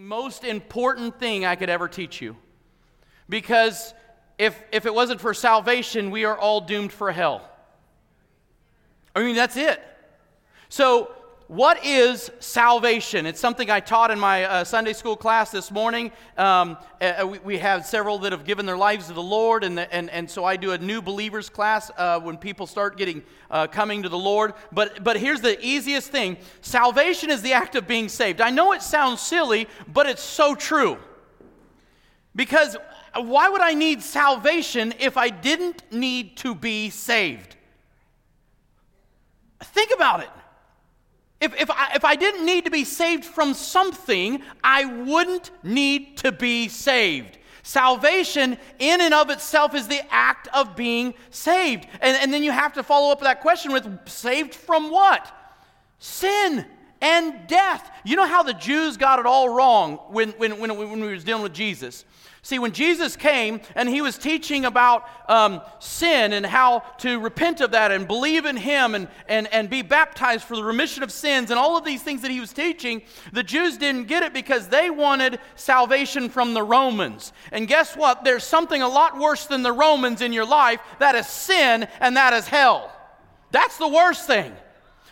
most important thing I could ever teach you. Because if, if it wasn't for salvation, we are all doomed for hell. I mean, that's it. So, what is salvation? It's something I taught in my uh, Sunday school class this morning. Um, uh, we, we, have several that have given their lives to the Lord, and, the, and, and so I do a new believers class uh, when people start getting uh, coming to the Lord. But, but here's the easiest thing salvation is the act of being saved. I know it sounds silly, but it's so true. Because why would I need salvation if I didn't need to be saved? Think about it. If, if, I, if I didn't need to be saved from something, I wouldn't need to be saved. Salvation, in and of itself, is the act of being saved. And, and then you have to follow up that question with saved from what? Sin and death. You know how the Jews got it all wrong when, when, when, when we were dealing with Jesus? See, when Jesus came and he was teaching about um, sin and how to repent of that and believe in him and, and, and be baptized for the remission of sins and all of these things that he was teaching, the Jews didn't get it because they wanted salvation from the Romans. And guess what? There's something a lot worse than the Romans in your life that is sin and that is hell. That's the worst thing.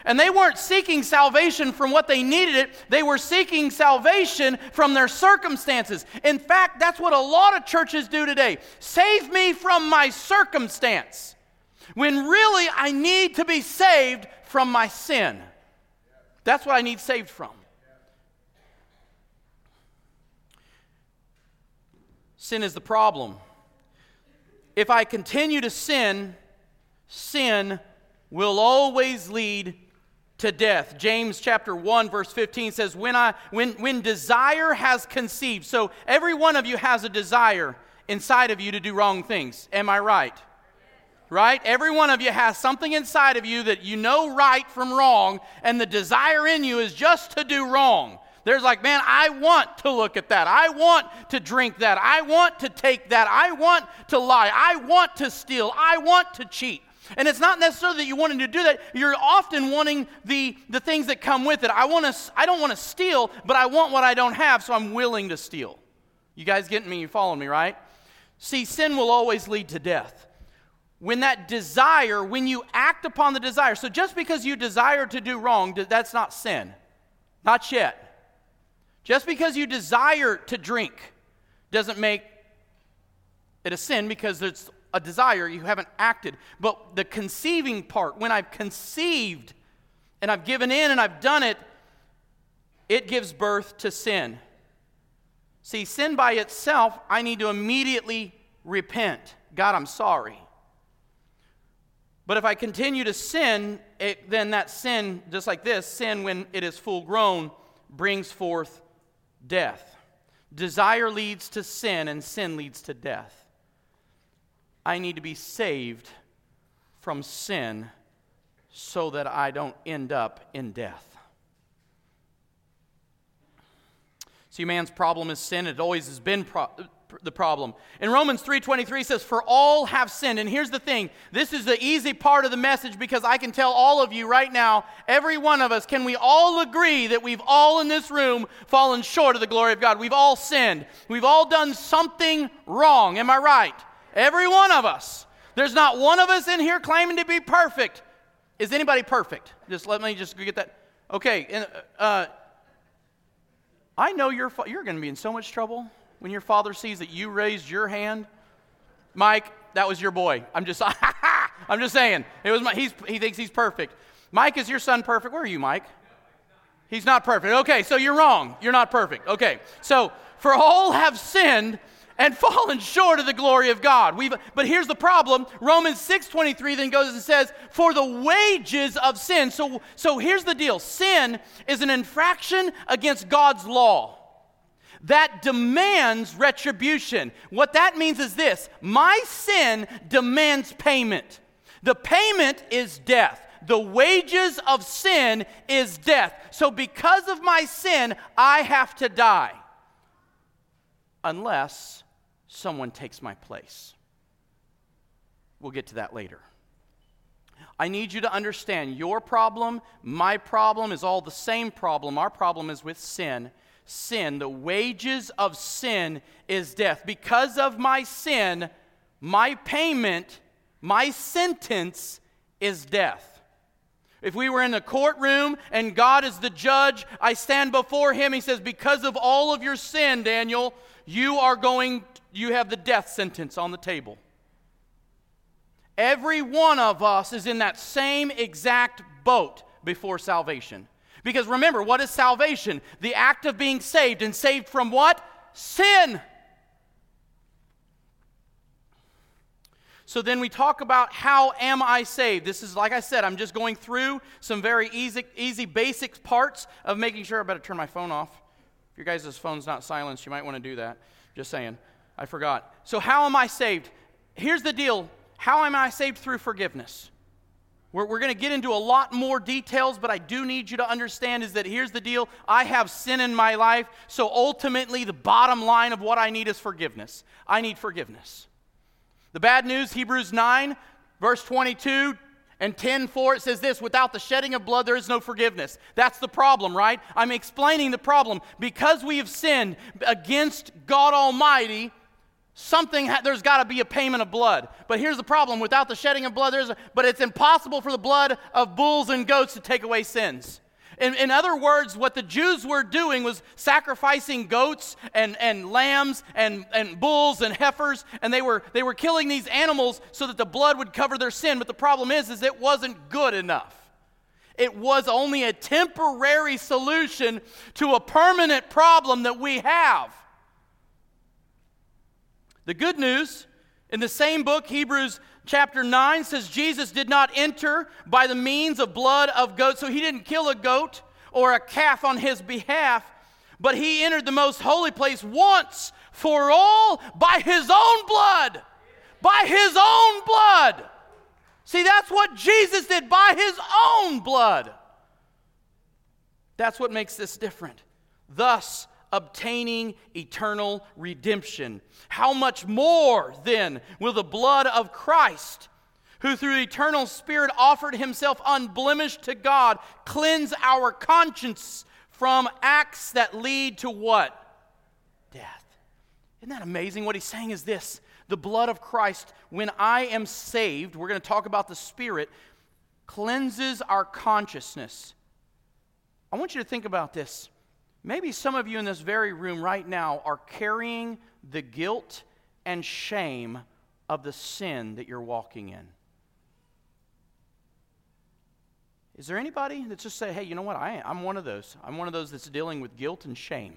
And they weren't seeking salvation from what they needed it, they were seeking salvation from their circumstances. In fact, that's what a lot of churches do today save me from my circumstance. When really I need to be saved from my sin. That's what I need saved from. Sin is the problem. If I continue to sin, sin will always lead to death. James chapter 1 verse 15 says when I when when desire has conceived. So every one of you has a desire inside of you to do wrong things. Am I right? Right? Every one of you has something inside of you that you know right from wrong and the desire in you is just to do wrong. There's like, man, I want to look at that. I want to drink that. I want to take that. I want to lie. I want to steal. I want to cheat. And it's not necessarily that you wanting to do that. You're often wanting the, the things that come with it. I, want to, I don't want to steal, but I want what I don't have, so I'm willing to steal. You guys getting me? You following me, right? See, sin will always lead to death. When that desire, when you act upon the desire, so just because you desire to do wrong, that's not sin. Not yet. Just because you desire to drink doesn't make it a sin because it's a desire, you haven't acted. But the conceiving part, when I've conceived and I've given in and I've done it, it gives birth to sin. See, sin by itself, I need to immediately repent. God, I'm sorry. But if I continue to sin, it, then that sin, just like this, sin when it is full grown, brings forth death. Desire leads to sin, and sin leads to death. I need to be saved from sin so that I don't end up in death. See, man's problem is sin. It always has been pro- the problem. In Romans 3:23 says for all have sinned. And here's the thing. This is the easy part of the message because I can tell all of you right now, every one of us, can we all agree that we've all in this room fallen short of the glory of God? We've all sinned. We've all done something wrong. Am I right? Every one of us. There's not one of us in here claiming to be perfect. Is anybody perfect? Just let me just get that. Okay. And, uh, I know you're, you're going to be in so much trouble when your father sees that you raised your hand. Mike, that was your boy. I'm just, I'm just saying. It was my, he's, he thinks he's perfect. Mike, is your son perfect? Where are you, Mike? He's not perfect. Okay, so you're wrong. You're not perfect. Okay, so for all have sinned and fallen short of the glory of God. We've, but here's the problem. Romans 6:23 then goes and says, "For the wages of sin." So, so here's the deal. Sin is an infraction against God's law that demands retribution. What that means is this my sin demands payment. The payment is death. The wages of sin is death. So, because of my sin, I have to die. Unless someone takes my place. We'll get to that later. I need you to understand your problem, my problem is all the same problem. Our problem is with sin. sin. The wages of sin is death. Because of my sin, my payment, my sentence is death. If we were in the courtroom and God is the judge, I stand before him. He says, Because of all of your sin, Daniel, you are going, you have the death sentence on the table. Every one of us is in that same exact boat before salvation. Because remember, what is salvation? The act of being saved. And saved from what? Sin. So then we talk about how am I saved? This is, like I said, I'm just going through some very easy, easy basic parts of making sure I better turn my phone off. If your guys' phone's not silenced, you might want to do that. Just saying. I forgot. So, how am I saved? Here's the deal how am I saved through forgiveness? We're, we're going to get into a lot more details, but I do need you to understand is that here's the deal I have sin in my life, so ultimately, the bottom line of what I need is forgiveness. I need forgiveness. The bad news, Hebrews 9, verse 22 and 10 4, it says this without the shedding of blood, there is no forgiveness. That's the problem, right? I'm explaining the problem. Because we have sinned against God Almighty, something ha- there's got to be a payment of blood but here's the problem without the shedding of blood there's a, but it's impossible for the blood of bulls and goats to take away sins in, in other words, what the Jews were doing was sacrificing goats and, and lambs and, and bulls and heifers, and they were, they were killing these animals so that the blood would cover their sin. But the problem is, is it wasn't good enough. It was only a temporary solution to a permanent problem that we have. The good news in the same book, Hebrews chapter 9 says Jesus did not enter by the means of blood of goats. So he didn't kill a goat or a calf on his behalf, but he entered the most holy place once for all by his own blood. By his own blood. See, that's what Jesus did by his own blood. That's what makes this different. Thus, obtaining eternal redemption. How much more then will the blood of Christ, who through the eternal Spirit offered himself unblemished to God, cleanse our conscience from acts that lead to what? Death. Isn't that amazing? What he's saying is this the blood of Christ, when I am saved, we're going to talk about the Spirit, cleanses our consciousness. I want you to think about this. Maybe some of you in this very room right now are carrying the guilt and shame of the sin that you're walking in. Is there anybody that just say, hey, you know what? I, I'm one of those. I'm one of those that's dealing with guilt and shame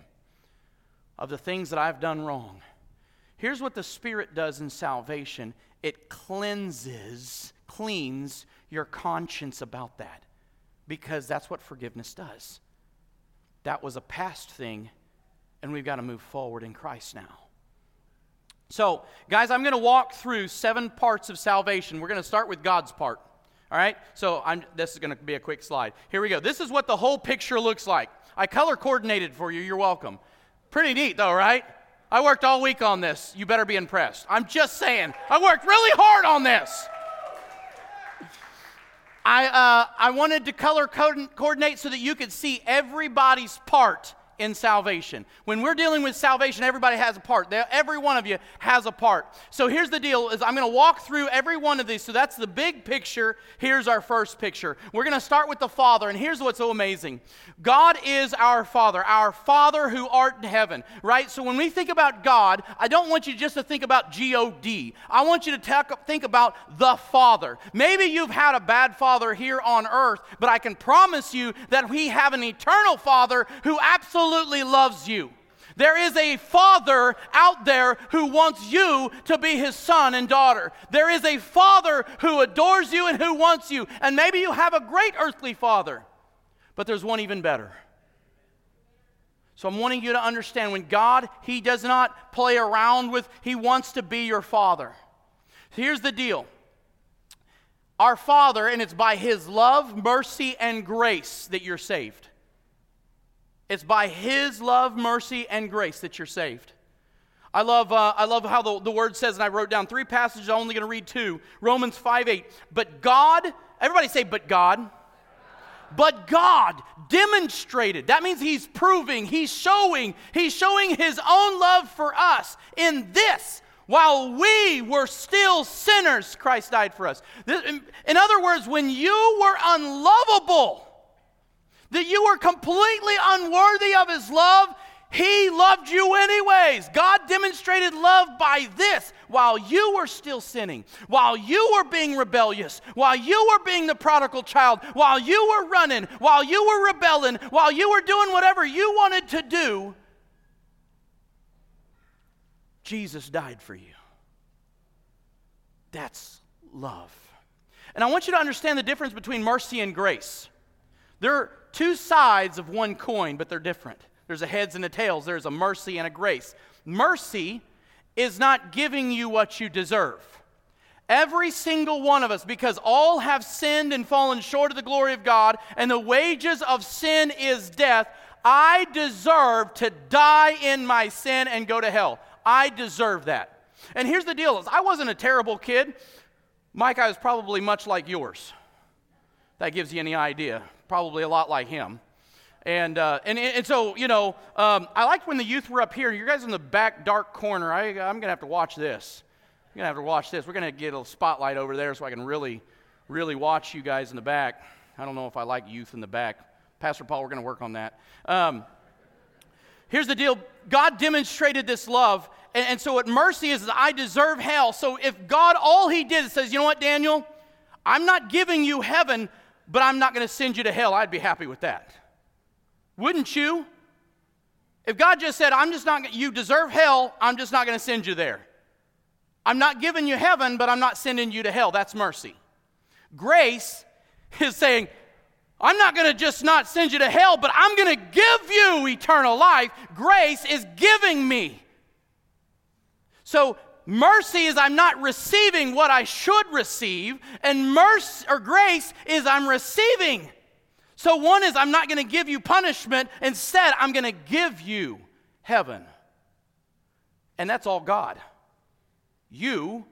of the things that I've done wrong. Here's what the Spirit does in salvation it cleanses, cleans your conscience about that because that's what forgiveness does. That was a past thing, and we've got to move forward in Christ now. So, guys, I'm going to walk through seven parts of salvation. We're going to start with God's part. All right? So, I'm, this is going to be a quick slide. Here we go. This is what the whole picture looks like. I color coordinated for you. You're welcome. Pretty neat, though, right? I worked all week on this. You better be impressed. I'm just saying. I worked really hard on this. I, uh, I wanted to color coordinate so that you could see everybody's part in salvation. When we're dealing with salvation, everybody has a part. Every one of you has a part. So here's the deal is I'm going to walk through every one of these. So that's the big picture. Here's our first picture. We're going to start with the Father, and here's what's so amazing. God is our Father, our Father who art in heaven, right? So when we think about God, I don't want you just to think about G-O-D. I want you to think about the Father. Maybe you've had a bad father here on earth, but I can promise you that we have an eternal Father who absolutely absolutely loves you. There is a father out there who wants you to be his son and daughter. There is a father who adores you and who wants you. And maybe you have a great earthly father, but there's one even better. So I'm wanting you to understand when God, he does not play around with, he wants to be your father. Here's the deal. Our Father, and it's by his love, mercy, and grace that you're saved. It's by His love, mercy, and grace that you're saved. I love, uh, I love how the, the word says, and I wrote down three passages, I'm only going to read two. Romans 5 8. But God, everybody say, but God. But God demonstrated, that means He's proving, He's showing, He's showing His own love for us in this. While we were still sinners, Christ died for us. In other words, when you were unlovable, that you were completely unworthy of His love, he loved you anyways. God demonstrated love by this while you were still sinning, while you were being rebellious, while you were being the prodigal child, while you were running, while you were rebelling, while you were doing whatever you wanted to do. Jesus died for you. That's love. And I want you to understand the difference between mercy and grace. They're two sides of one coin, but they're different. There's a heads and a tails, there's a mercy and a grace. Mercy is not giving you what you deserve. Every single one of us, because all have sinned and fallen short of the glory of God, and the wages of sin is death, I deserve to die in my sin and go to hell. I deserve that. And here's the deal: is I wasn't a terrible kid. Mike, I was probably much like yours. That gives you any idea. Probably a lot like him. And, uh, and, and so, you know, um, I liked when the youth were up here. You guys in the back dark corner. I, I'm going to have to watch this. I'm going to have to watch this. We're going to get a spotlight over there so I can really, really watch you guys in the back. I don't know if I like youth in the back. Pastor Paul, we're going to work on that. Um, here's the deal God demonstrated this love. And, and so, what mercy is, is I deserve hell. So, if God, all He did is says, you know what, Daniel? I'm not giving you heaven, but I'm not going to send you to hell, I'd be happy with that. Wouldn't you? If God just said, I'm just not, you deserve hell, I'm just not going to send you there. I'm not giving you heaven, but I'm not sending you to hell. That's mercy. Grace is saying, I'm not going to just not send you to hell, but I'm going to give you eternal life. Grace is giving me. So mercy is I'm not receiving what I should receive, and mercy or grace is I'm receiving so, one is I'm not going to give you punishment. Instead, I'm going to give you heaven. And that's all God. You,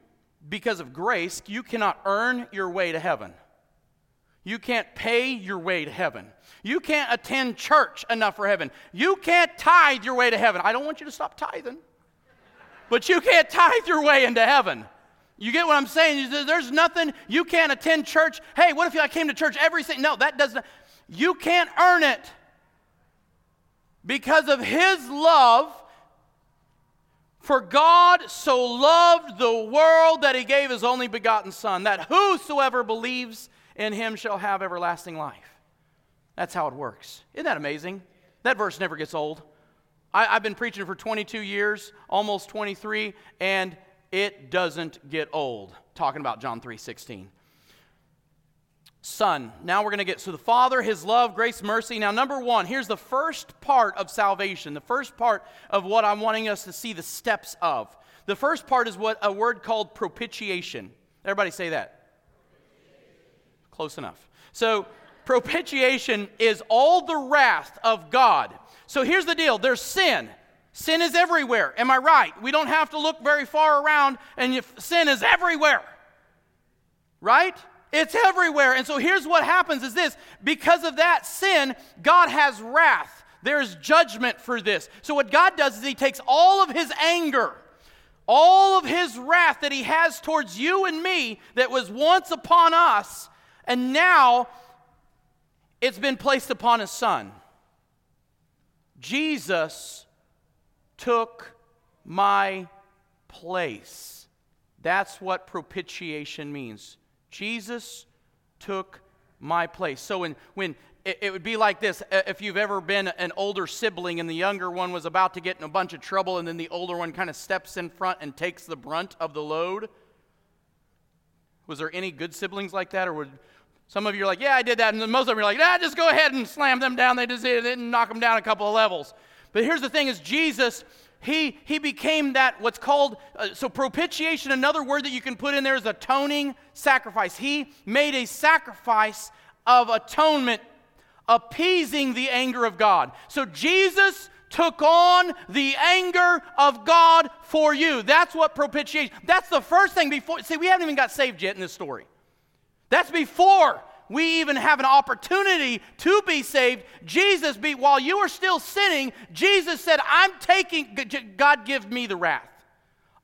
because of grace, you cannot earn your way to heaven. You can't pay your way to heaven. You can't attend church enough for heaven. You can't tithe your way to heaven. I don't want you to stop tithing, but you can't tithe your way into heaven. You get what I'm saying? There's nothing, you can't attend church. Hey, what if I came to church every single, no, that doesn't, you can't earn it. Because of his love, for God so loved the world that he gave his only begotten Son, that whosoever believes in him shall have everlasting life. That's how it works. Isn't that amazing? That verse never gets old. I, have been preaching for 22 years, almost 23, and it doesn't get old. Talking about John 3 16. Son. Now we're going to get so the Father, His love, grace, mercy. Now, number one, here's the first part of salvation, the first part of what I'm wanting us to see the steps of. The first part is what a word called propitiation. Everybody say that. Close enough. So, propitiation is all the wrath of God. So, here's the deal there's sin. Sin is everywhere. Am I right? We don't have to look very far around, and sin is everywhere. Right? It's everywhere. And so here's what happens is this because of that sin, God has wrath. There's judgment for this. So what God does is he takes all of his anger, all of his wrath that he has towards you and me that was once upon us, and now it's been placed upon his son. Jesus took my place. That's what propitiation means. Jesus took my place. So when, when it, it, would be like this if you've ever been an older sibling and the younger one was about to get in a bunch of trouble, and then the older one kind of steps in front and takes the brunt of the load. Was there any good siblings like that? Or would some of you are like, yeah, I did that. And most of them are like, nah, just go ahead and slam them down. They just didn't knock them down a couple of levels. But here's the thing is Jesus he, he became that what's called uh, so propitiation another word that you can put in there is atoning sacrifice he made a sacrifice of atonement appeasing the anger of god so jesus took on the anger of god for you that's what propitiation that's the first thing before see we haven't even got saved yet in this story that's before we even have an opportunity to be saved. Jesus, be, while you were still sinning, Jesus said, I'm taking, God, give me the wrath.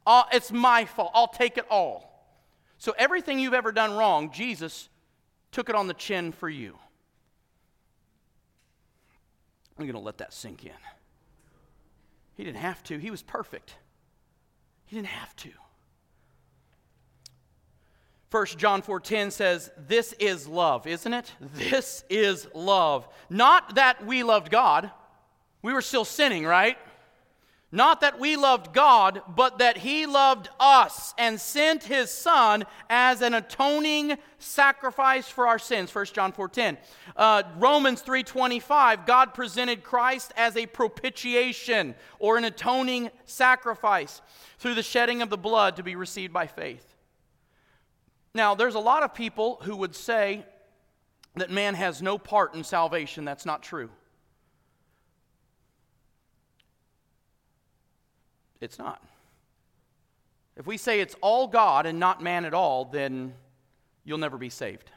Uh, it's my fault. I'll take it all. So everything you've ever done wrong, Jesus took it on the chin for you. I'm going to let that sink in. He didn't have to, he was perfect. He didn't have to. 1 John 4:10 says, "This is love, isn't it? This is love. Not that we loved God. We were still sinning, right? Not that we loved God, but that He loved us and sent His Son as an atoning sacrifice for our sins. 1 John 4.10. Uh, Romans 3.25, God presented Christ as a propitiation or an atoning sacrifice through the shedding of the blood to be received by faith. Now, there's a lot of people who would say that man has no part in salvation. That's not true. It's not. If we say it's all God and not man at all, then you'll never be saved.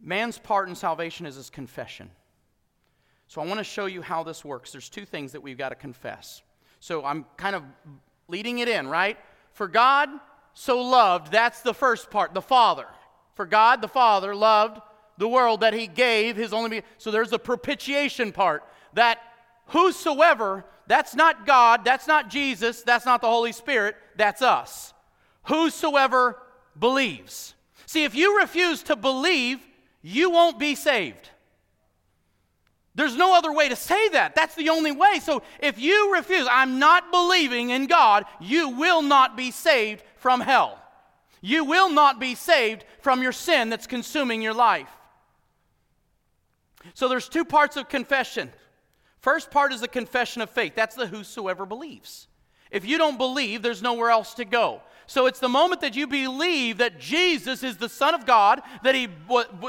Man's part in salvation is his confession. So I want to show you how this works. There's two things that we've got to confess. So I'm kind of leading it in, right? For God so loved, that's the first part, the Father. For God the Father loved the world that he gave his only so there's the propitiation part that whosoever, that's not God, that's not Jesus, that's not the Holy Spirit, that's us. Whosoever believes. See, if you refuse to believe, you won't be saved. There's no other way to say that. That's the only way. So if you refuse, I'm not believing in God, you will not be saved from hell. You will not be saved from your sin that's consuming your life. So there's two parts of confession. First part is the confession of faith. That's the whosoever believes. If you don't believe, there's nowhere else to go. So it's the moment that you believe that Jesus is the Son of God, that he,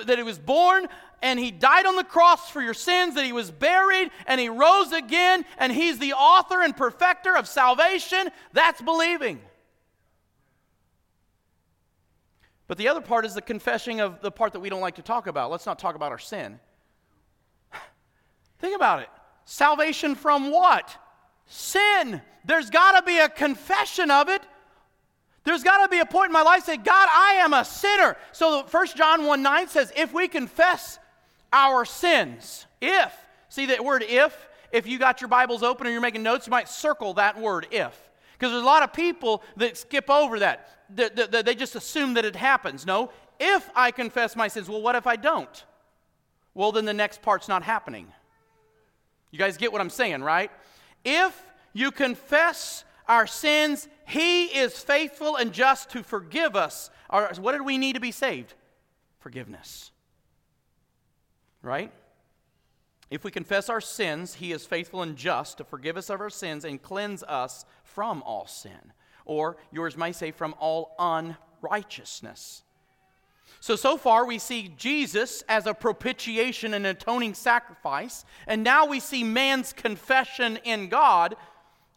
that he was born and he died on the cross for your sins, that he was buried and he rose again, and he's the author and perfecter of salvation. That's believing. But the other part is the confessing of the part that we don't like to talk about. Let's not talk about our sin. Think about it. Salvation from what? Sin. There's got to be a confession of it. There's got to be a point in my life say, God, I am a sinner. So 1 John 1 9 says, if we confess our sins, if, see that word if, if you got your Bibles open or you're making notes, you might circle that word if. Because there's a lot of people that skip over that. They, they, they just assume that it happens. No, if I confess my sins, well, what if I don't? Well, then the next part's not happening. You guys get what I'm saying, right? If you confess our sins, He is faithful and just to forgive us. Our, what did we need to be saved? Forgiveness. Right? If we confess our sins, He is faithful and just to forgive us of our sins and cleanse us from all sin. Or yours may say, from all unrighteousness. So, so far we see Jesus as a propitiation and atoning sacrifice, and now we see man's confession in God.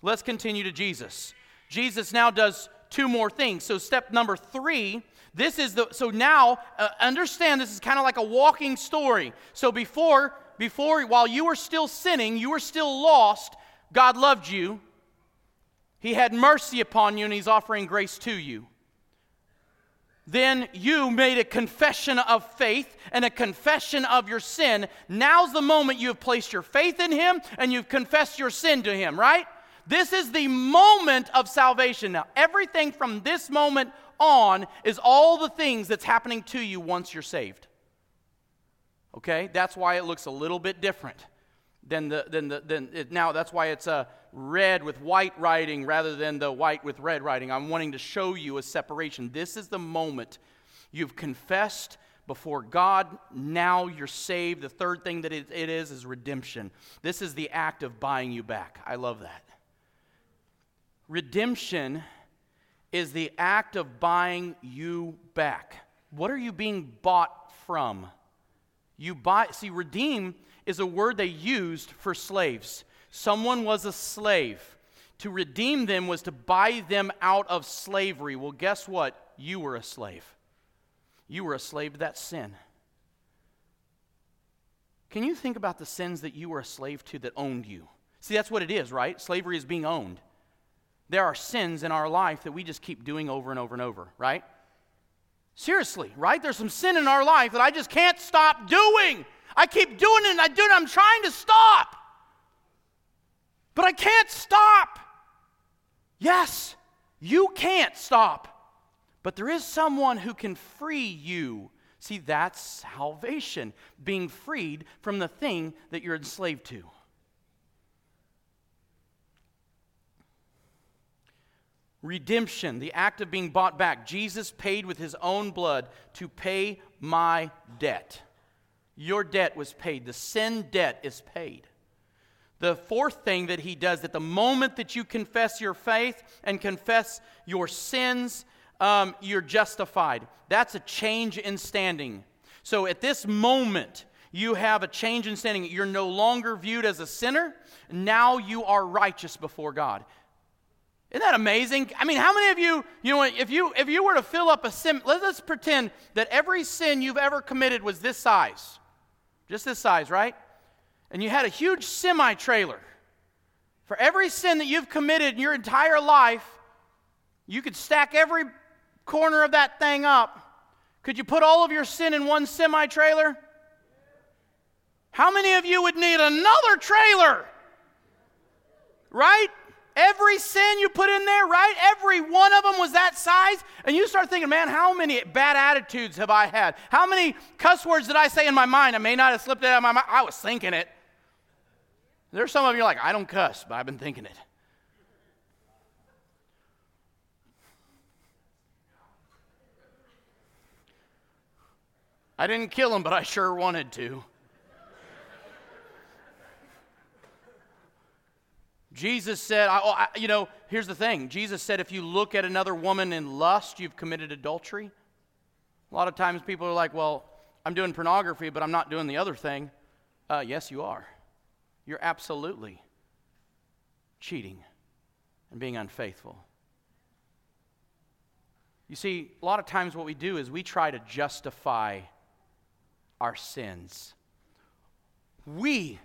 Let's continue to Jesus. Jesus now does two more things. So, step number three, this is the, so now uh, understand this is kind of like a walking story. So, before, before, while you were still sinning, you were still lost, God loved you. He had mercy upon you, and He's offering grace to you then you made a confession of faith and a confession of your sin. Now's the moment you have placed your faith in Him and you've confessed your sin to Him, right? This is the moment of salvation. Now, everything from this moment on is all the things that's happening to you once you're saved. Okay? That's why it looks a little bit different than the, than the, than it, now that's why it's a red with white writing rather than the white with red writing. I'm wanting to show you a separation. This is the moment you've confessed before God. Now you're saved. The third thing that it, it is is redemption. This is the act of buying you back. I love that. Redemption is the act of buying you back. What are you being bought from? You buy, see, redeem is a word they used for slaves. Someone was a slave. To redeem them was to buy them out of slavery. Well, guess what? You were a slave. you were a slave to that sin. Can you think about the sins that you were a slave to that owned you? See, that's what it is, right? Slavery is being owned. There are sins in our life that we just keep doing over and over and over, right? Seriously, right? There's some sin in our life that I just can't stop doing. I keep doing it and I do it. I'm trying to stop. But I can't stop. Yes, you can't stop. But there is someone who can free you. See, that's salvation, being freed from the thing that you're enslaved to. Redemption, the act of being bought back. Jesus paid with his own blood to pay my debt. Your debt was paid. The sin debt is paid. The fourth thing that he does at the moment that you confess your faith and confess your sins, um, you're justified. That's a change in standing. So at this moment, you have a change in standing. You're no longer viewed as a sinner. Now you are righteous before God. Isn't that amazing? I mean, how many of you, you know, if you if you were to fill up a sin, let us pretend that every sin you've ever committed was this size. Just this size, right? And you had a huge semi trailer. For every sin that you've committed in your entire life, you could stack every corner of that thing up. Could you put all of your sin in one semi trailer? How many of you would need another trailer? Right? Every sin you put in there, right? Every one of them was that size. And you start thinking, man, how many bad attitudes have I had? How many cuss words did I say in my mind? I may not have slipped it out of my mind. I was thinking it. There's some of you like, I don't cuss, but I've been thinking it. I didn't kill him, but I sure wanted to. Jesus said, I, I, you know, here's the thing. Jesus said, if you look at another woman in lust, you've committed adultery. A lot of times people are like, well, I'm doing pornography, but I'm not doing the other thing. Uh, yes, you are. You're absolutely cheating and being unfaithful. You see, a lot of times what we do is we try to justify our sins. We,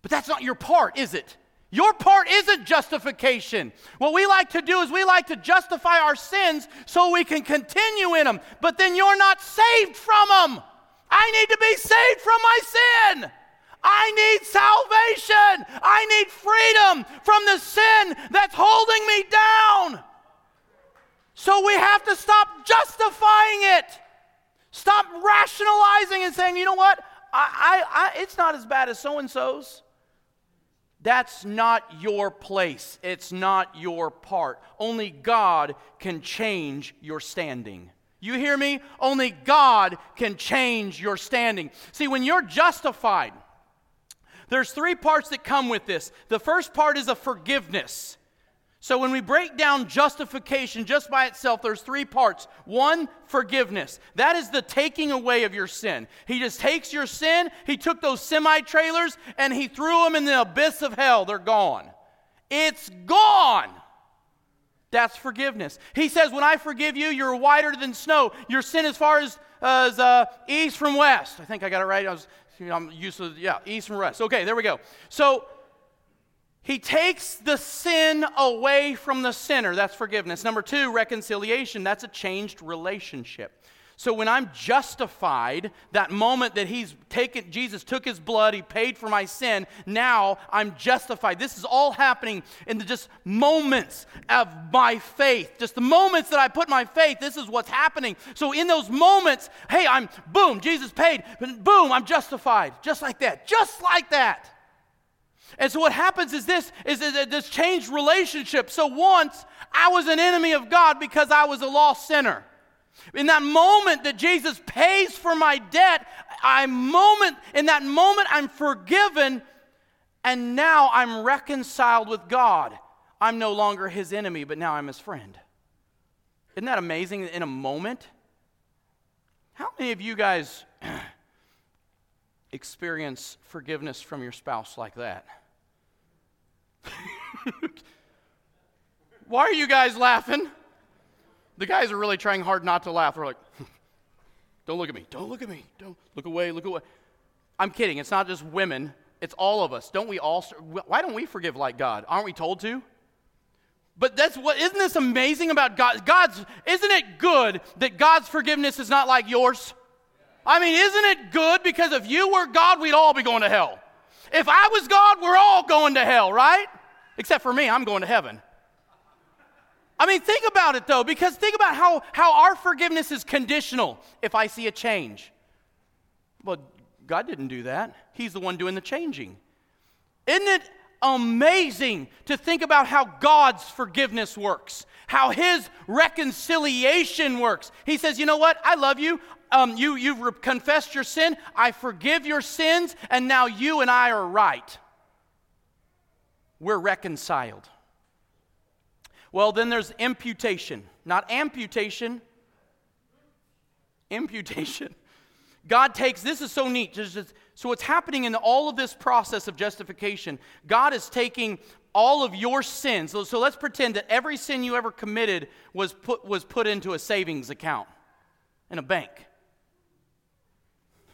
but that's not your part, is it? Your part isn't justification. What we like to do is we like to justify our sins so we can continue in them, but then you're not saved from them. I need to be saved from my sin. I need salvation. I need freedom from the sin that's holding me down. So we have to stop justifying it. Stop rationalizing and saying, you know what? I, I, I it's not as bad as so and so's. That's not your place. It's not your part. Only God can change your standing. You hear me? Only God can change your standing. See, when you're justified, there's three parts that come with this. The first part is a forgiveness. So when we break down justification just by itself, there's three parts. One, forgiveness. That is the taking away of your sin. He just takes your sin, he took those semi trailers, and he threw them in the abyss of hell. They're gone. It's gone. That's forgiveness. He says, When I forgive you, you're whiter than snow. Your sin as far as, as uh, east from west. I think I got it right. I was, you know, I'm used to, yeah, east from west. Okay, there we go. So he takes the sin away from the sinner. That's forgiveness. Number two, reconciliation. That's a changed relationship. So when I'm justified, that moment that he's taken, Jesus took his blood, he paid for my sin, now I'm justified. This is all happening in the just moments of my faith. Just the moments that I put my faith, this is what's happening. So in those moments, hey, I'm boom, Jesus paid, boom, I'm justified. Just like that. Just like that. And so what happens is this is this changed relationship. So once I was an enemy of God because I was a lost sinner. In that moment that Jesus pays for my debt, I moment in that moment I'm forgiven and now I'm reconciled with God. I'm no longer his enemy, but now I'm his friend. Isn't that amazing in a moment? How many of you guys experience forgiveness from your spouse like that? Why are you guys laughing? The guys are really trying hard not to laugh. They're like, Don't look at me. Don't look at me. Don't look away. Look away. I'm kidding. It's not just women, it's all of us. Don't we all? Why don't we forgive like God? Aren't we told to? But that's what, isn't this amazing about God? God's, isn't it good that God's forgiveness is not like yours? I mean, isn't it good? Because if you were God, we'd all be going to hell. If I was God, we're all going to hell, right? Except for me, I'm going to heaven. I mean, think about it though, because think about how, how our forgiveness is conditional if I see a change. Well, God didn't do that, He's the one doing the changing. Isn't it amazing to think about how God's forgiveness works, how His reconciliation works? He says, You know what? I love you. Um, you you've re- confessed your sin. I forgive your sins, and now you and I are right. We're reconciled. Well, then there's imputation, not amputation, imputation. God takes, this is so neat. so, what's happening in all of this process of justification, God is taking all of your sins. So, so let's pretend that every sin you ever committed was put, was put into a savings account in a bank.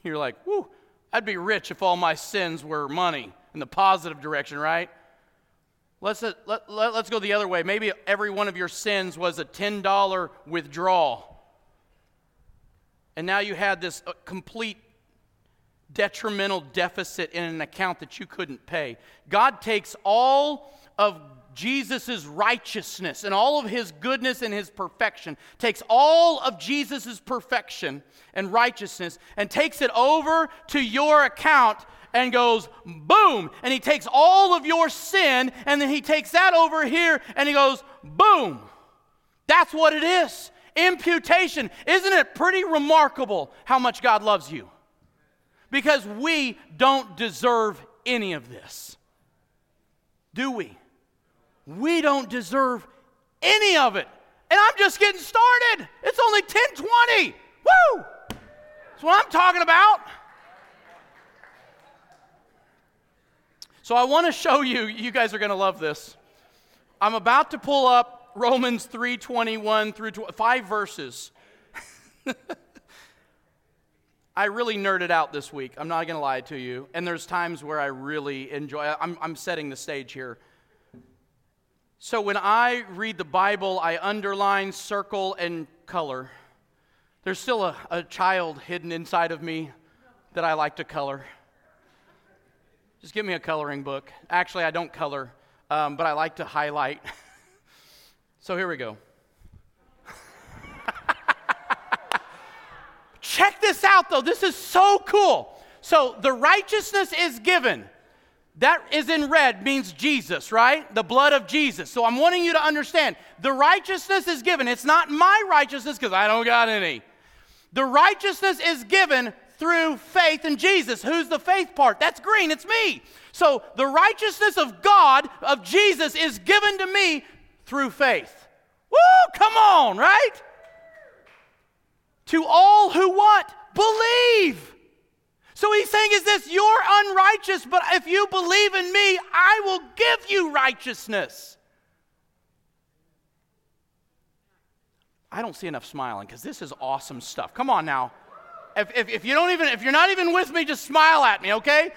You're like, whoo, I'd be rich if all my sins were money in the positive direction, right? Let's, uh, let, let, let's go the other way. Maybe every one of your sins was a $10 withdrawal. And now you had this uh, complete detrimental deficit in an account that you couldn't pay. God takes all of Jesus' righteousness and all of his goodness and his perfection, takes all of Jesus' perfection and righteousness and takes it over to your account and goes boom. And he takes all of your sin and then he takes that over here and he goes boom. That's what it is. Imputation. Isn't it pretty remarkable how much God loves you? Because we don't deserve any of this. Do we? We don't deserve any of it. And I'm just getting started. It's only 1020. Woo! That's what I'm talking about. So I want to show you, you guys are going to love this. I'm about to pull up Romans 3:21 through 5 verses. I really nerded out this week. I'm not going to lie to you. And there's times where I really enjoy I'm, I'm setting the stage here. So when I read the Bible, I underline, circle, and color. There's still a, a child hidden inside of me that I like to color. Just give me a coloring book. Actually, I don't color, um, but I like to highlight. so here we go. Check this out, though. This is so cool. So the righteousness is given. That is in red, means Jesus, right? The blood of Jesus. So I'm wanting you to understand the righteousness is given. It's not my righteousness because I don't got any. The righteousness is given through faith in Jesus. Who's the faith part? That's green, it's me. So the righteousness of God, of Jesus, is given to me through faith. Woo, come on, right? To all who what? Believe. So he's saying, is this you're unrighteous, but if you believe in me, I will give you righteousness. I don't see enough smiling because this is awesome stuff. Come on now. If, if, if you don't even, if you're not even with me, just smile at me, okay?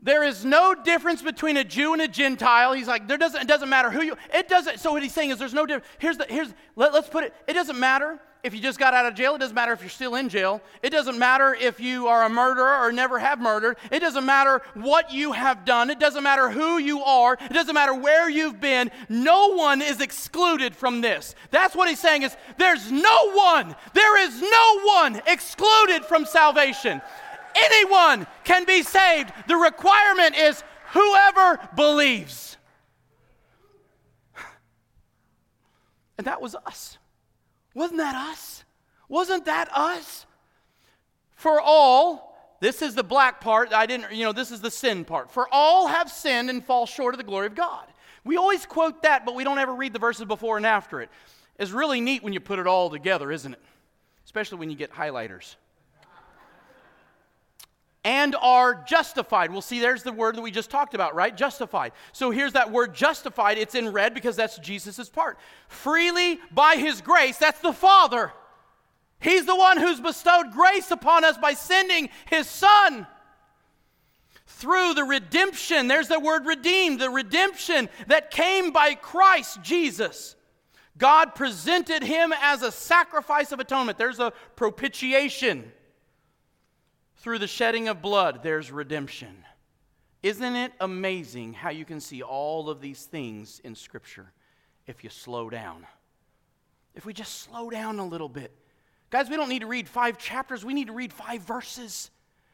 There is no difference between a Jew and a Gentile. He's like, there doesn't, it doesn't matter who you, it doesn't, so what he's saying is there's no difference. Here's the, here's, let, let's put it, it doesn't matter if you just got out of jail. It doesn't matter if you're still in jail. It doesn't matter if you are a murderer or never have murdered. It doesn't matter what you have done. It doesn't matter who you are. It doesn't matter where you've been. No one is excluded from this. That's what he's saying is there's no one, there is no one excluded from salvation. Anyone can be saved. The requirement is whoever believes. And that was us. Wasn't that us? Wasn't that us? For all, this is the black part. I didn't, you know, this is the sin part. For all have sinned and fall short of the glory of God. We always quote that, but we don't ever read the verses before and after it. It's really neat when you put it all together, isn't it? Especially when you get highlighters and are justified. Well, see, there's the word that we just talked about, right? Justified. So here's that word justified. It's in red because that's Jesus' part. Freely by his grace, that's the Father. He's the one who's bestowed grace upon us by sending his son. Through the redemption, there's the word redeemed, the redemption that came by Christ Jesus. God presented him as a sacrifice of atonement. There's a propitiation. Through the shedding of blood, there's redemption. Isn't it amazing how you can see all of these things in Scripture if you slow down? If we just slow down a little bit. Guys, we don't need to read five chapters, we need to read five verses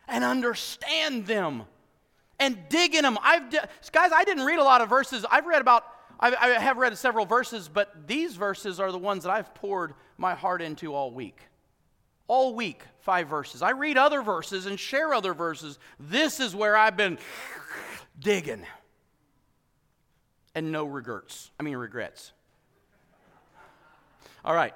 and understand them and dig in them. I've guys, I didn't read a lot of verses. I've read about I, I have read several verses, but these verses are the ones that I've poured my heart into all week. All week, five verses. I read other verses and share other verses. This is where I've been digging. And no regrets. I mean, regrets. All right.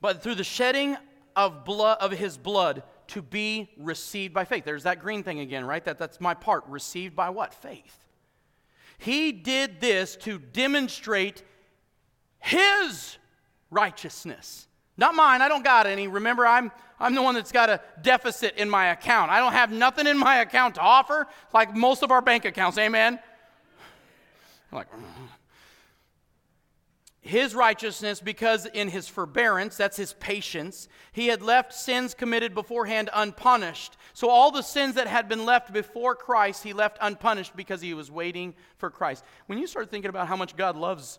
But through the shedding of blood of his blood to be received by faith. There's that green thing again, right? That, that's my part. Received by what? Faith. He did this to demonstrate his righteousness. Not mine, I don't got any. Remember, I'm, I'm the one that's got a deficit in my account. I don't have nothing in my account to offer, like most of our bank accounts, amen? like, mm-hmm. his righteousness because in his forbearance, that's his patience, he had left sins committed beforehand unpunished. So all the sins that had been left before Christ, he left unpunished because he was waiting for Christ. When you start thinking about how much God loves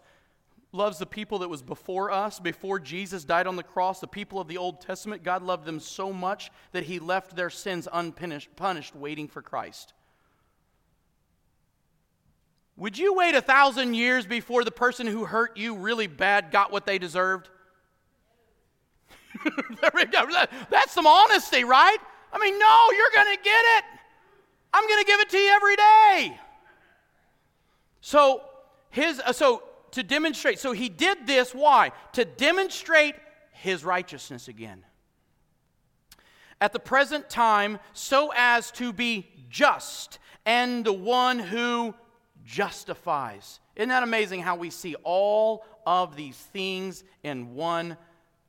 loves the people that was before us, before Jesus died on the cross, the people of the Old Testament, God loved them so much that he left their sins unpunished, punished, waiting for Christ. Would you wait a thousand years before the person who hurt you really bad got what they deserved? That's some honesty, right? I mean, no, you're going to get it. I'm going to give it to you every day. So, his, uh, so to demonstrate, so he did this, why? To demonstrate his righteousness again. At the present time, so as to be just and the one who justifies. Isn't that amazing how we see all of these things in one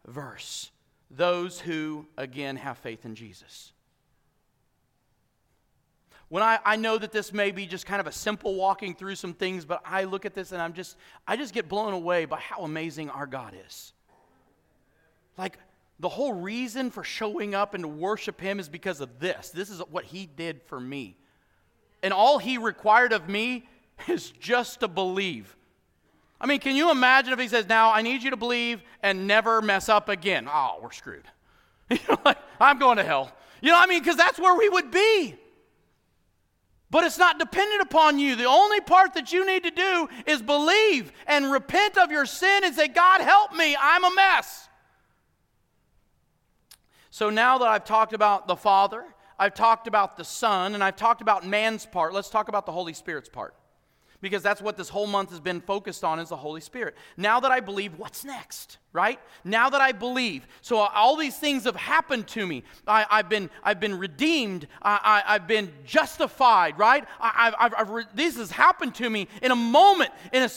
verse? Those who, again, have faith in Jesus. When I, I know that this may be just kind of a simple walking through some things, but I look at this and I'm just, I just get blown away by how amazing our God is. Like, the whole reason for showing up and to worship Him is because of this. This is what He did for me. And all He required of me is just to believe. I mean, can you imagine if he says, Now I need you to believe and never mess up again? Oh, we're screwed. You know, like, I'm going to hell. You know, what I mean, because that's where we would be. But it's not dependent upon you. The only part that you need to do is believe and repent of your sin and say, God, help me. I'm a mess. So now that I've talked about the Father, I've talked about the Son, and I've talked about man's part, let's talk about the Holy Spirit's part because that's what this whole month has been focused on is the Holy Spirit. Now that I believe, what's next? Right? Now that I believe, so all these things have happened to me. I, have been, I've been redeemed. I, have been justified. Right? I, I've, I've re- this has happened to me in a moment, in a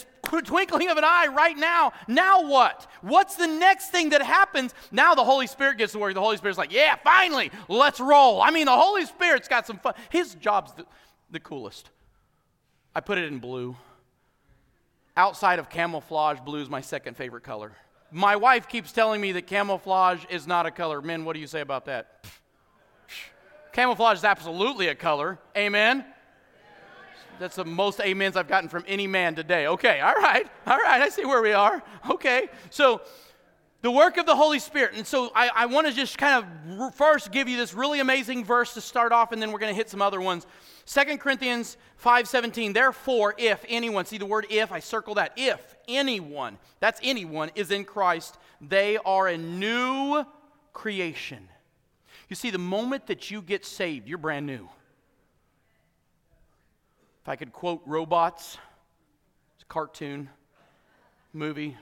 twinkling of an eye, right now. Now what? What's the next thing that happens? Now the Holy Spirit gets to work. The Holy Spirit's like, yeah, finally, let's roll. I mean, the Holy Spirit's got some fun. His job's the, the coolest. I put it in blue. Outside of camouflage, blue is my second favorite color. My wife keeps telling me that camouflage is not a color. Men, what do you say about that? Camouflage is absolutely a color. Amen? That's the most amens I've gotten from any man today. Okay, all right, all right, I see where we are. Okay, so the work of the Holy Spirit. And so I, I want to just kind of first give you this really amazing verse to start off, and then we're going to hit some other ones. 2 Corinthians 5:17. Therefore, if anyone, see the word if, I circle that. If anyone, that's anyone, is in Christ, they are a new creation. You see, the moment that you get saved, you're brand new. If I could quote robots, it's a cartoon movie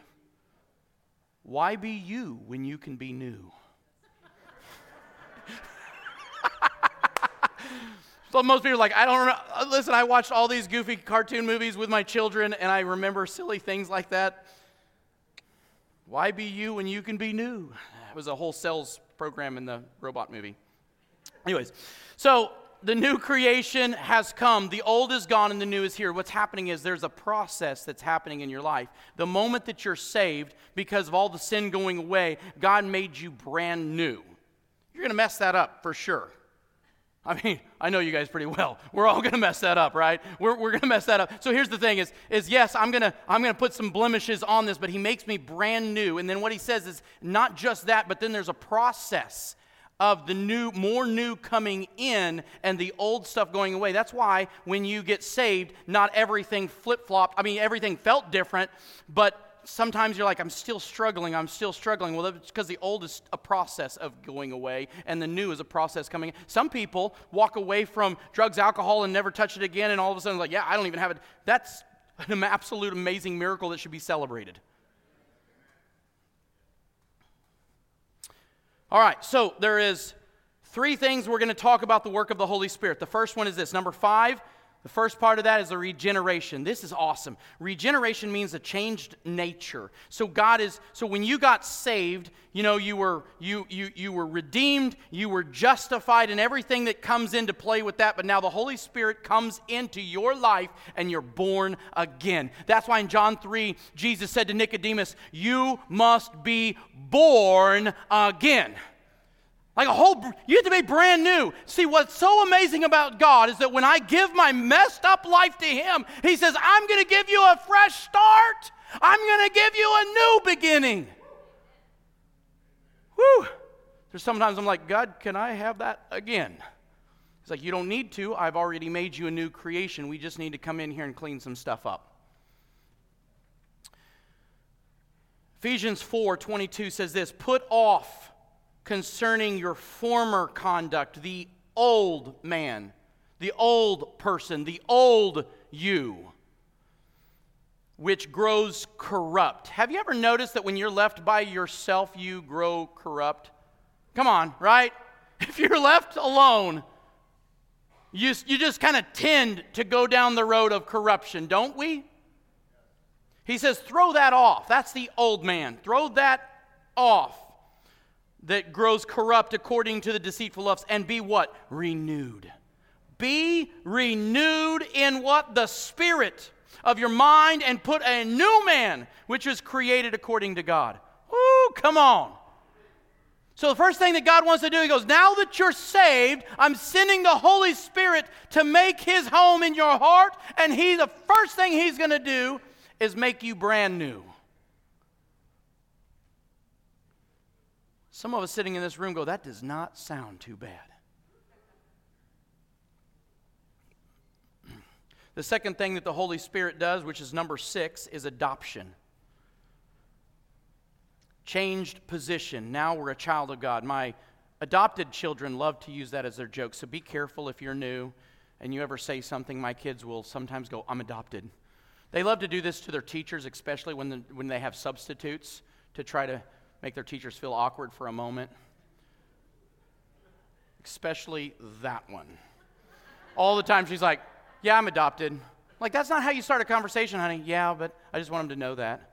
why be you when you can be new? So most people are like, I don't remember. Uh, listen, I watched all these goofy cartoon movies with my children, and I remember silly things like that. Why be you when you can be new? It was a whole sales program in the robot movie. Anyways, so the new creation has come. The old is gone and the new is here. What's happening is there's a process that's happening in your life. The moment that you're saved, because of all the sin going away, God made you brand new. You're going to mess that up for sure. I mean, I know you guys pretty well. We're all going to mess that up, right? We're, we're going to mess that up. So here's the thing is, is yes, I'm going to I'm going to put some blemishes on this, but he makes me brand new. And then what he says is not just that, but then there's a process of the new, more new coming in and the old stuff going away. That's why when you get saved, not everything flip flopped. I mean, everything felt different, but sometimes you're like, I'm still struggling, I'm still struggling. Well, it's because the old is a process of going away and the new is a process coming. Some people walk away from drugs, alcohol, and never touch it again, and all of a sudden, like, yeah, I don't even have it. That's an absolute amazing miracle that should be celebrated. All right, so there is three things we're going to talk about the work of the Holy Spirit. The first one is this. Number five, the first part of that is a regeneration. This is awesome. Regeneration means a changed nature. So God is so when you got saved, you know, you were you you you were redeemed, you were justified and everything that comes into play with that, but now the Holy Spirit comes into your life and you're born again. That's why in John 3 Jesus said to Nicodemus, "You must be born again." Like a whole, you have to be brand new. See, what's so amazing about God is that when I give my messed up life to Him, He says, I'm going to give you a fresh start. I'm going to give you a new beginning. Whew. There's sometimes I'm like, God, can I have that again? He's like, You don't need to. I've already made you a new creation. We just need to come in here and clean some stuff up. Ephesians 4 22 says this Put off concerning your former conduct, the old man, the old person, the old you, which grows corrupt. Have you ever noticed that when you're left by yourself, you grow corrupt? Come on, right? If you're left alone, you, you just kind of tend to go down the road of corruption, don't we? He says, throw that off. That's the old man. Throw that off that grows corrupt according to the deceitful lusts, and be what? Renewed. Be renewed in what? The spirit of your mind, and put a new man, which is created according to God. Woo, come on. So, the first thing that God wants to do, He goes, Now that you're saved, I'm sending the Holy Spirit to make His home in your heart. And He, the first thing He's going to do is make you brand new. Some of us sitting in this room go, that does not sound too bad. The second thing that the Holy Spirit does, which is number six, is adoption. Changed position. Now we're a child of God. My adopted children love to use that as their joke, so be careful if you're new and you ever say something, my kids will sometimes go, I'm adopted. They love to do this to their teachers, especially when, the, when they have substitutes to try to make their teachers feel awkward for a moment. Especially that one. All the time she's like, Yeah, I'm adopted. Like, that's not how you start a conversation, honey. Yeah, but I just want them to know that.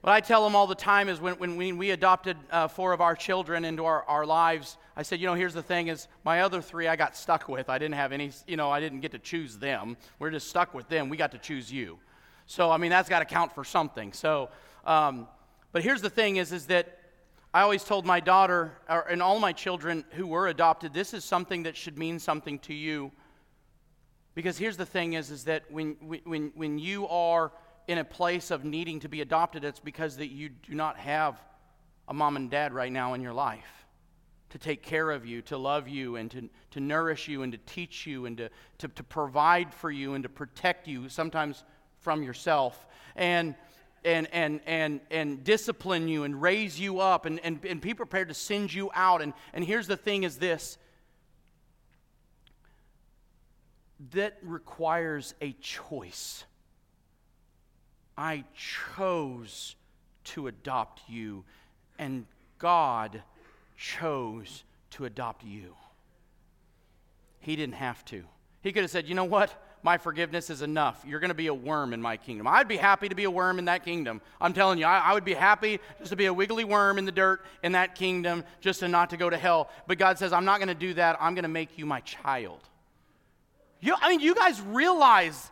What I tell them all the time is when, when we, we adopted uh, four of our children into our, our lives, I said, you know, here's the thing is my other three I got stuck with. I didn't have any, you know, I didn't get to choose them. We're just stuck with them. We got to choose you. So, I mean, that's got to count for something. So, um, but here's the thing is, is that I always told my daughter or, and all my children who were adopted, this is something that should mean something to you. Because here's the thing is, is that when, when, when you are in a place of needing to be adopted, it's because that you do not have a mom and dad right now in your life to take care of you, to love you, and to, to nourish you, and to teach you, and to, to, to provide for you, and to protect you, sometimes from yourself. And and, and, and, and discipline you and raise you up and, and, and be prepared to send you out. And, and here's the thing is this that requires a choice. I chose to adopt you, and God chose to adopt you. He didn't have to. He could have said, you know what? My forgiveness is enough. You're going to be a worm in my kingdom. I'd be happy to be a worm in that kingdom. I'm telling you, I, I, would be happy just to be a wiggly worm in the dirt in that kingdom, just to not to go to hell. But God says, I'm not going to do that. I'm going to make you my child. You, I mean, you guys realize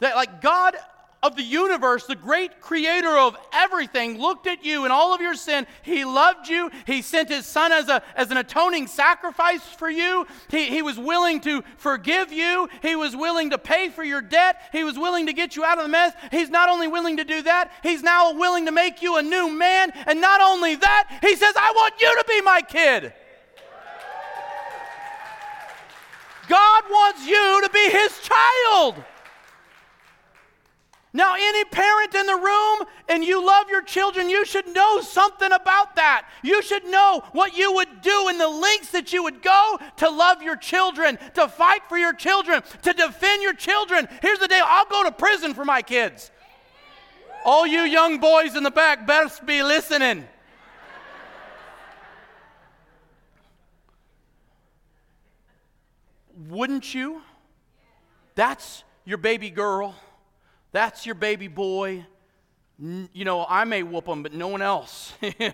that, like, God of the universe, the great creator of everything, looked at you and all of your sin. He loved you. He sent his son as, a, as an atoning sacrifice for you. He, he was willing to forgive you. He was willing to pay for your debt. He was willing to get you out of the mess. He's not only willing to do that, he's now willing to make you a new man. And not only that, he says, I want you to be my kid. God wants you to be his child. Now, any parent in the room and you love your children, you should know something about that. You should know what you would do and the lengths that you would go to love your children, to fight for your children, to defend your children. Here's the deal I'll go to prison for my kids. All you young boys in the back best be listening. Wouldn't you? That's your baby girl. That's your baby boy. You know, I may whoop him, but no one else.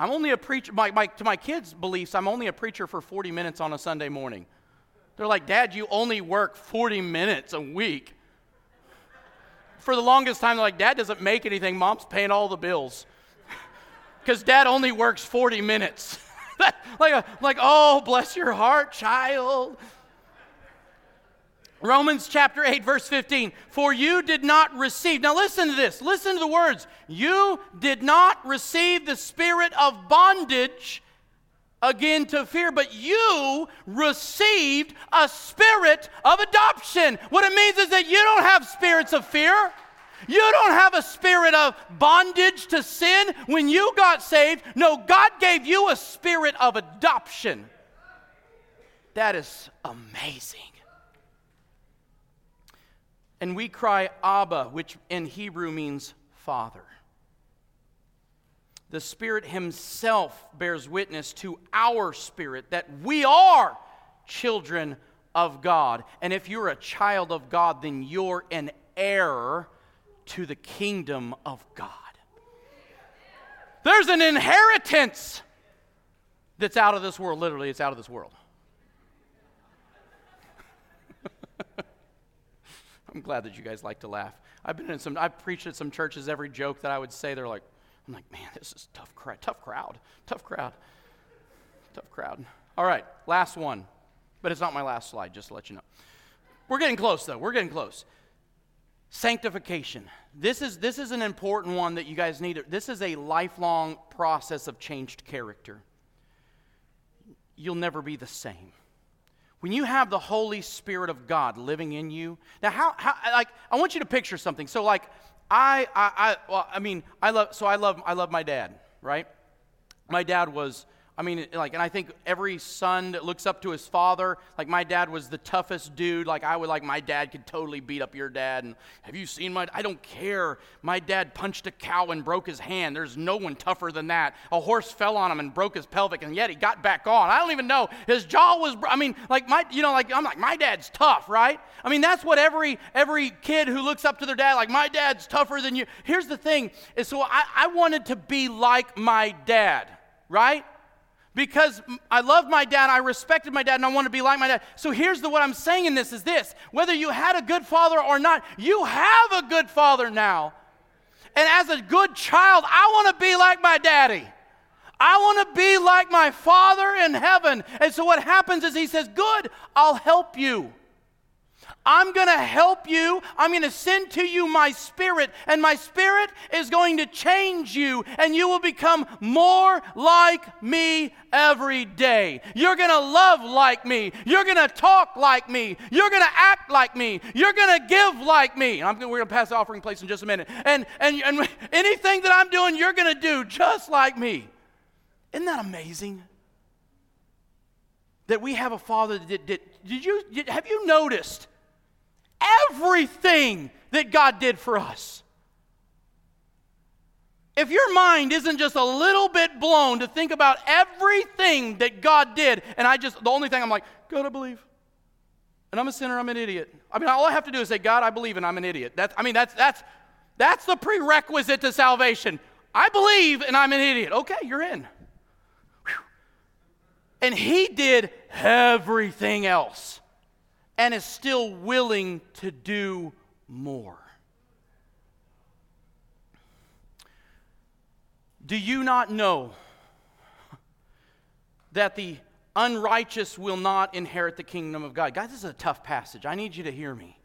I'm only a preacher, my, my, to my kids' beliefs, I'm only a preacher for 40 minutes on a Sunday morning. They're like, Dad, you only work 40 minutes a week. For the longest time, they're like, Dad doesn't make anything, Mom's paying all the bills. Because Dad only works 40 minutes. like, like, oh, bless your heart, child. Romans chapter 8, verse 15. For you did not receive, now listen to this, listen to the words. You did not receive the spirit of bondage again to fear, but you received a spirit of adoption. What it means is that you don't have spirits of fear. You don't have a spirit of bondage to sin when you got saved. No, God gave you a spirit of adoption. That is amazing. And we cry, Abba, which in Hebrew means Father. The Spirit Himself bears witness to our spirit that we are children of God. And if you're a child of God, then you're an heir to the kingdom of God. There's an inheritance that's out of this world. Literally, it's out of this world. I'm glad that you guys like to laugh. I've been in some, I've preached at some churches. Every joke that I would say, they're like, I'm like, man, this is tough crowd, tough crowd, tough crowd, tough crowd. All right, last one, but it's not my last slide. Just to let you know, we're getting close though. We're getting close. Sanctification. This is this is an important one that you guys need. This is a lifelong process of changed character. You'll never be the same. When you have the Holy Spirit of God living in you, now how, how like I want you to picture something. So like I I, I well I mean I love so I love I love my dad, right? My dad was I mean, like, and I think every son that looks up to his father, like my dad was the toughest dude. Like I would, like my dad could totally beat up your dad. And have you seen my? I don't care. My dad punched a cow and broke his hand. There's no one tougher than that. A horse fell on him and broke his pelvic, and yet he got back on. I don't even know. His jaw was. I mean, like my, you know, like I'm like my dad's tough, right? I mean, that's what every every kid who looks up to their dad, like my dad's tougher than you. Here's the thing: is so I, I wanted to be like my dad, right? Because I loved my dad, I respected my dad, and I want to be like my dad. So here's the what I'm saying in this is this whether you had a good father or not, you have a good father now. And as a good child, I want to be like my daddy. I want to be like my father in heaven. And so what happens is he says, Good, I'll help you. I'm going to help you. I'm going to send to you my spirit, and my spirit is going to change you, and you will become more like me every day. You're going to love like me. You're going to talk like me. You're going to act like me. You're going to give like me. I'm, we're going to pass the offering place in just a minute. And, and, and anything that I'm doing, you're going to do just like me. Isn't that amazing? That we have a father that did, did, you, did, have you noticed? Everything that God did for us. If your mind isn't just a little bit blown to think about everything that God did, and I just, the only thing I'm like, gotta believe, and I'm a sinner, I'm an idiot. I mean, all I have to do is say, God, I believe and I'm an idiot. That's, I mean, that's, that's, that's the prerequisite to salvation. I believe and I'm an idiot. Okay, you're in. Whew. And he did everything else and is still willing to do more. Do you not know that the unrighteous will not inherit the kingdom of God? Guys, this is a tough passage. I need you to hear me.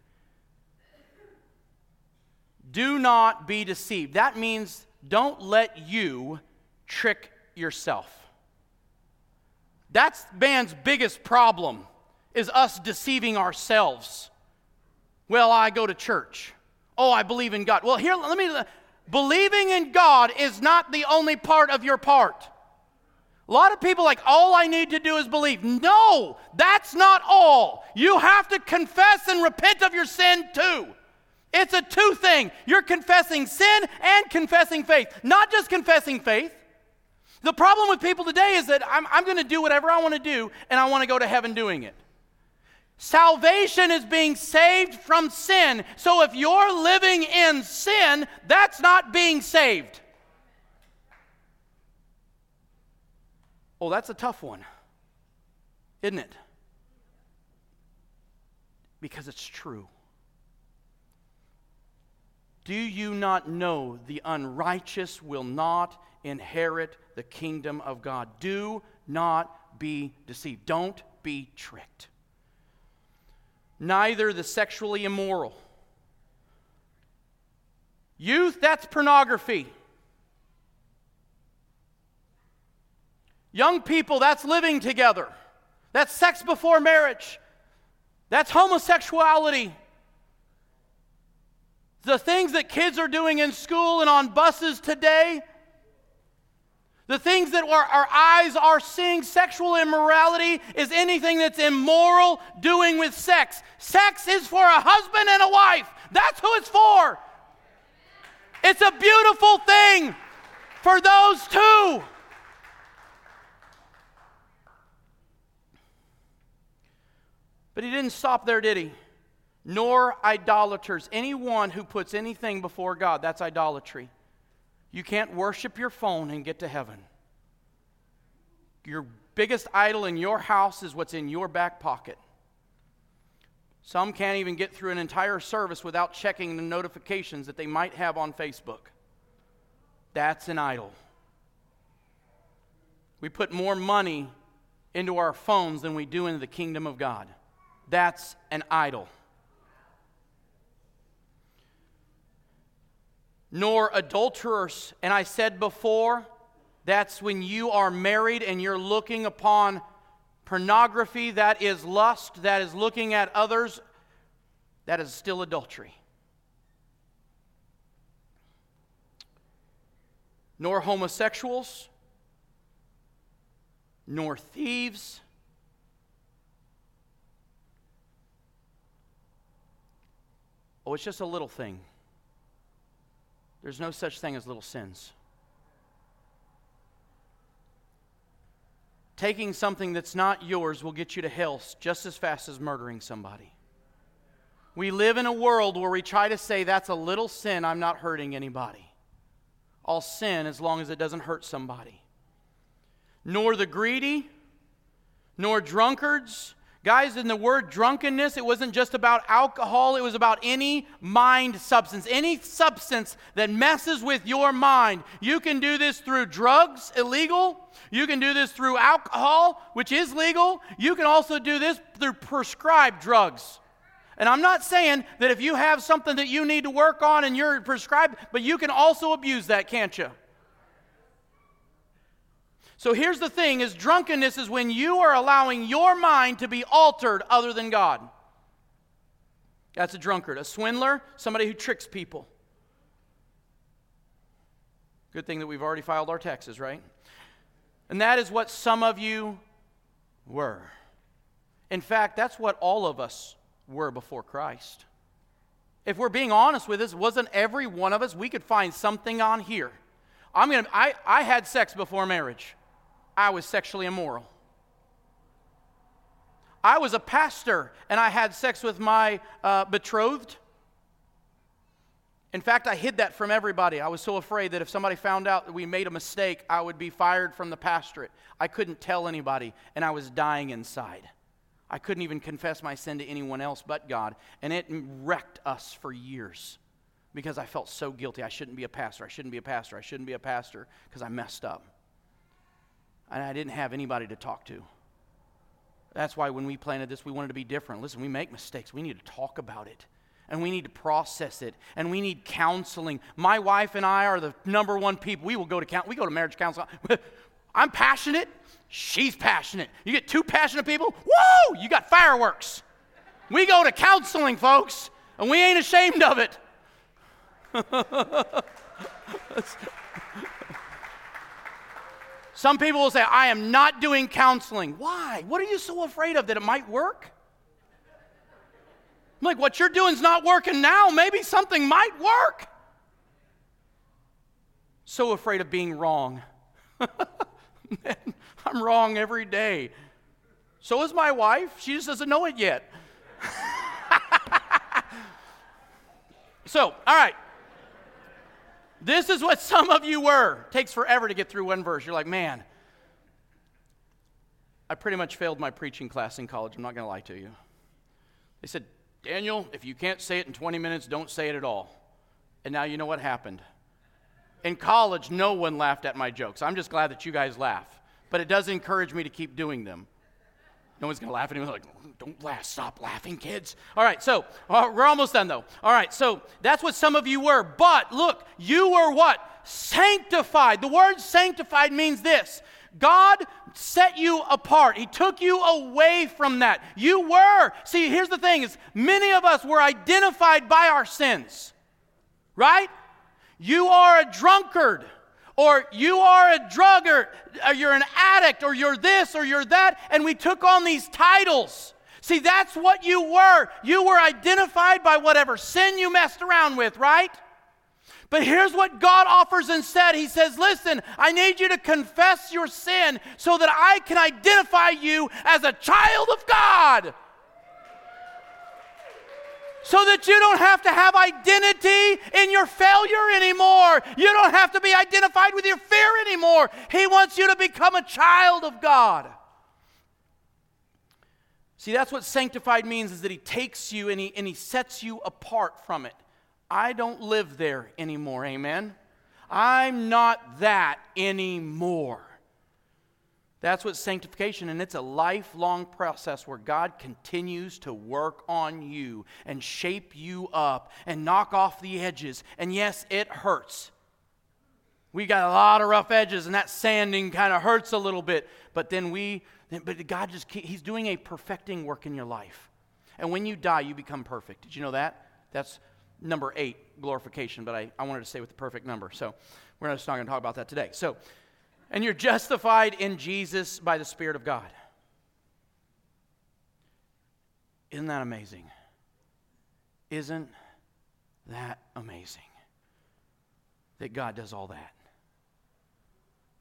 Do not be deceived. That means don't let you trick yourself. That's man's biggest problem is us deceiving ourselves. Well, I go to church. Oh, I believe in God. Well, here let me believing in God is not the only part of your part. A lot of people like all I need to do is believe. No, that's not all. You have to confess and repent of your sin too. It's a two thing. You're confessing sin and confessing faith, not just confessing faith. The problem with people today is that I'm, I'm going to do whatever I want to do and I want to go to heaven doing it. Salvation is being saved from sin. So if you're living in sin, that's not being saved. Oh, that's a tough one, isn't it? Because it's true. Do you not know the unrighteous will not inherit the kingdom of God? Do not be deceived. Don't be tricked. Neither the sexually immoral. Youth, that's pornography. Young people, that's living together. That's sex before marriage. That's homosexuality. The things that kids are doing in school and on buses today, the things that our, eyes are seeing, sexual immorality is anything that's immoral doing with sex. Sex is for a husband and a wife. That's who it's for. It's a beautiful thing for those two. But he didn't stop there, did he? nor idolaters. Anyone who puts anything before God, that's idolatry. You can't worship your phone and get to heaven. Your biggest idol in your house is what's in your back pocket. Some can't even get through an entire service without checking the notifications that they might have on Facebook. That's an idol. We put more money into our phones than we do into the kingdom of God. That's an idol. Nor adulterers. And I said before, that's when you are married and you're looking upon pornography, that is lust, that is looking at others, that is still adultery. Nor homosexuals, nor thieves. Oh, it's just a little thing. There's no such thing as little sins. Taking something that's not yours will get you to hell just as fast as murdering somebody. We live in a world where we try to say that's a little sin, I'm not hurting anybody. I'll sin as long as it doesn't hurt somebody. Nor the greedy, nor drunkards, Guys, in the word drunkenness, it wasn't just about alcohol, it was about any mind substance, any substance that messes with your mind. You can do this through drugs, illegal. You can do this through alcohol, which is legal. You can also do this through prescribed drugs. And I'm not saying that if you have something that you need to work on and you're prescribed, but you can also abuse that, can't you? So here's the thing is drunkenness is when you are allowing your mind to be altered other than God. That's a drunkard. A swindler, somebody who tricks people. Good thing that we've already filed our taxes, right? And that is what some of you were. In fact, that's what all of us were before Christ. If we're being honest with us, wasn't every one of us, we could find something on here. I'm gonna I, I had sex before marriage. I was sexually immoral. I was a pastor and I had sex with my uh, betrothed. In fact, I hid that from everybody. I was so afraid that if somebody found out that we made a mistake, I would be fired from the pastorate. I couldn't tell anybody, and I was dying inside. I couldn't even confess my sin to anyone else but God, and it wrecked us for years because I felt so guilty. I shouldn't be a pastor. I shouldn't be a pastor. I shouldn't be a pastor because I messed up. And I didn't have anybody to talk to. That's why when we planted this, we wanted to be different. Listen, we make mistakes. We need to talk about it. And we need to process it. And we need counseling. My wife and i are the number one people. We will go to count we go to marriage counseling. I'm passionate. She's passionate. You get two passionate people whoa you got fireworks. We go to counseling folks and we ain't ashamed of it some people will say i am not doing counseling why what are you so afraid of that it might work I'm like, what you're doing is not working now. Maybe something might work. So afraid of being wrong. Man, I'm wrong every day. So is my wife. She just doesn't know it yet. so, all right. This is what some of you were. It takes forever to get through one verse. You're like, man, I pretty much failed my preaching class in college. I'm not going to lie to you. They said, Daniel, if you can't say it in 20 minutes, don't say it at all. And now you know what happened. In college, no one laughed at my jokes. I'm just glad that you guys laugh. But it does encourage me to keep doing them. No one's going to laugh at me. Like, don't laugh. Stop laughing, kids. All right, so uh, we're almost done, though. All right, so that's what some of you were. But look, you were what? Sanctified. The word sanctified means this God set you apart. He took you away from that. You were. See, here's the thing is many of us were identified by our sins. Right? You are a drunkard or you are a drugger, or you're an addict, or you're this, or you're that, and we took on these titles. See, that's what you were. You were identified by whatever sin you messed around with, right? But here's what God offers instead. He says, Listen, I need you to confess your sin so that I can identify you as a child of God. So that you don't have to have identity in your failure anymore. You don't have to be identified with your fear anymore. He wants you to become a child of God. See, that's what sanctified means is that he takes you and he, and he sets you apart from it. I don't live there anymore. Amen? I'm not that anymore. That's what sanctification, and it's a lifelong process where God continues to work on you and shape you up and knock off the edges. And yes, it hurts. We got a lot of rough edges, and that sanding kind of hurts a little bit. But then we, but God just, He's doing a perfecting work in your life. And when you die, you become perfect. Did you know that? That's number eight, glorification, but I, I wanted to stay with the perfect number. So we're just not going to talk about that today. So, and you're justified in Jesus by the Spirit of God. Isn't that amazing? Isn't that amazing? That God does all that.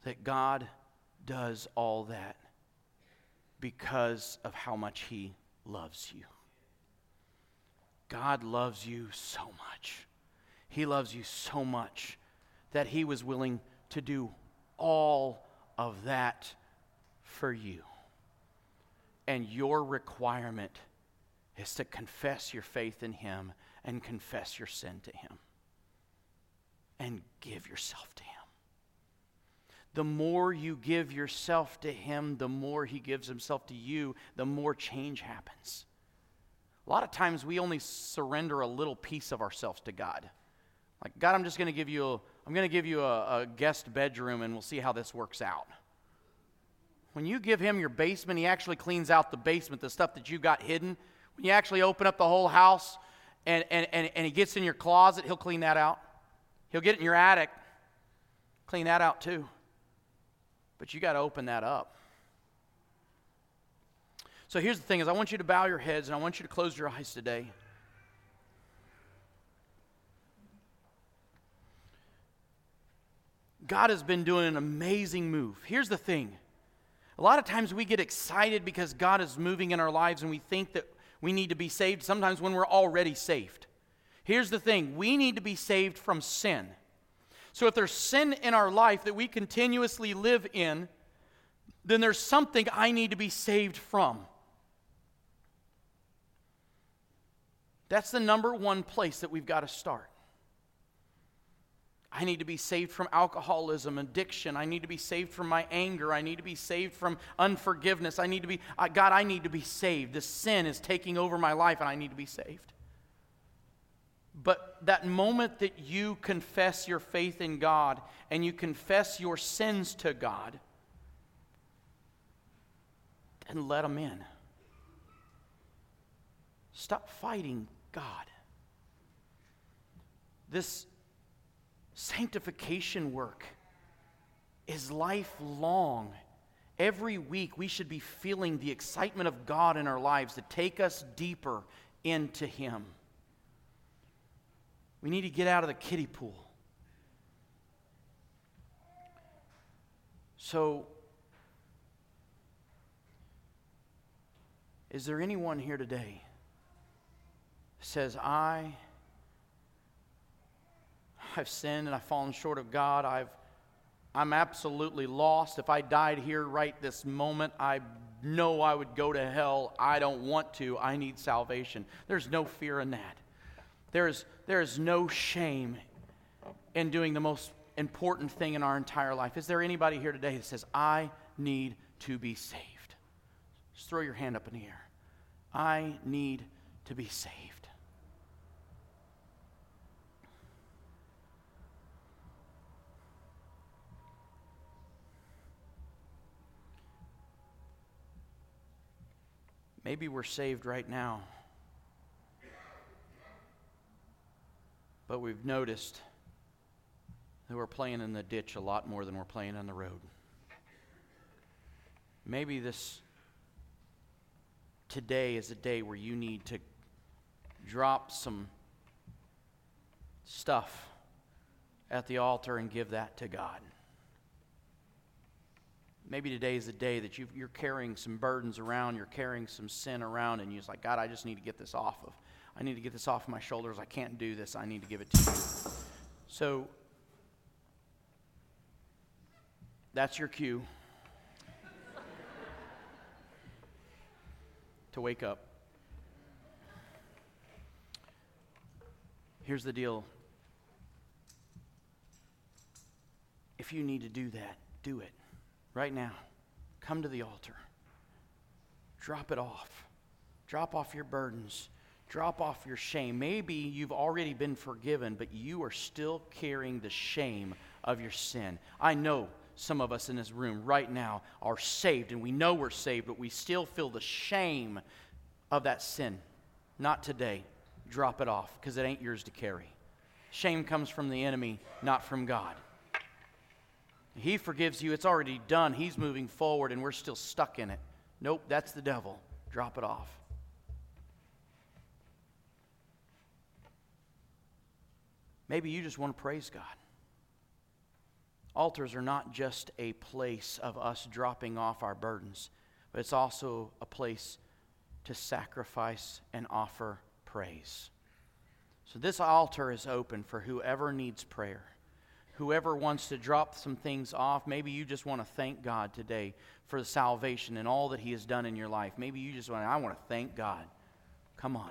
That God does all that because of how much He loves you. God loves you so much. He loves you so much that He was willing to do all of that for you. And your requirement is to confess your faith in Him and confess your sin to Him and give yourself to Him. The more you give yourself to Him, the more He gives Himself to you, the more change happens. A lot of times we only surrender a little piece of ourselves to God. Like, God, I'm just going to give you, a, I'm going to give you a, a guest bedroom and we'll see how this works out. When you give him your basement, he actually cleans out the basement, the stuff that you got hidden. When you actually open up the whole house and, and, and, and he gets in your closet, he'll clean that out. He'll get in your attic, clean that out too. But you got to open that up. So here's the thing is I want you to bow your heads and I want you to close your eyes today. God has been doing an amazing move. Here's the thing. A lot of times we get excited because God is moving in our lives and we think that we need to be saved sometimes when we're already saved. Here's the thing we need to be saved from sin. So if there's sin in our life that we continuously live in, then there's something I need to be saved from. That's the number one place that we've got to start. I need to be saved from alcoholism, addiction. I need to be saved from my anger. I need to be saved from unforgiveness. I need to be, God, I need to be saved. This sin is taking over my life and I need to be saved. But that moment that you confess your faith in God and you confess your sins to God, and let them in. Stop fighting God. This sanctification work is lifelong. Every week, we should be feeling the excitement of God in our lives to take us deeper into Him. We need to get out of the kiddie pool. So, is there anyone here today says, I I've sinned and I've fallen short of God. I've, I'm absolutely lost. If I died here right this moment, I know I would go to hell. I don't want to. I need salvation. There's no fear in that. There's, there is no shame in doing the most important thing in our entire life. Is there anybody here today that says, I need to be saved? Just throw your hand up in the air. I need to be saved. Maybe we're saved right now. But we've noticed that we're playing in the ditch a lot more than we're playing on the road. Maybe this today is a day where you need to drop some stuff at the altar and give that to God. Maybe today is the day that you are carrying some burdens around, you're carrying some sin around, and you're just like, God, I just need to get this off of. I need to get this off my shoulders. I can't do this. I need to give it to you. So that's your cue to wake up. Here's the deal. If you need to do that, do it right now, come to the altar. Drop it off. Drop off your burdens. Drop off your shame. Maybe you've already been forgiven, but you are still carrying the shame of your sin. I know some of us in this room right now are saved, and we know we're saved, but we still feel the shame of that sin. Not today. Drop it off because it ain't yours to carry. Shame comes from the enemy, not from God. He forgives you. It's already done. He's moving forward, and we're still stuck in it. Nope, that's the devil. Drop it off. Maybe you just want to praise God. Altars are not just a place of us dropping off our burdens, but it's also a place to sacrifice and offer praise. So this altar is open for whoever needs prayer whoever wants to drop some things off, maybe you just want to thank God today for the salvation and all that He has done in your life. Maybe you just want, I want to thank God. Come on.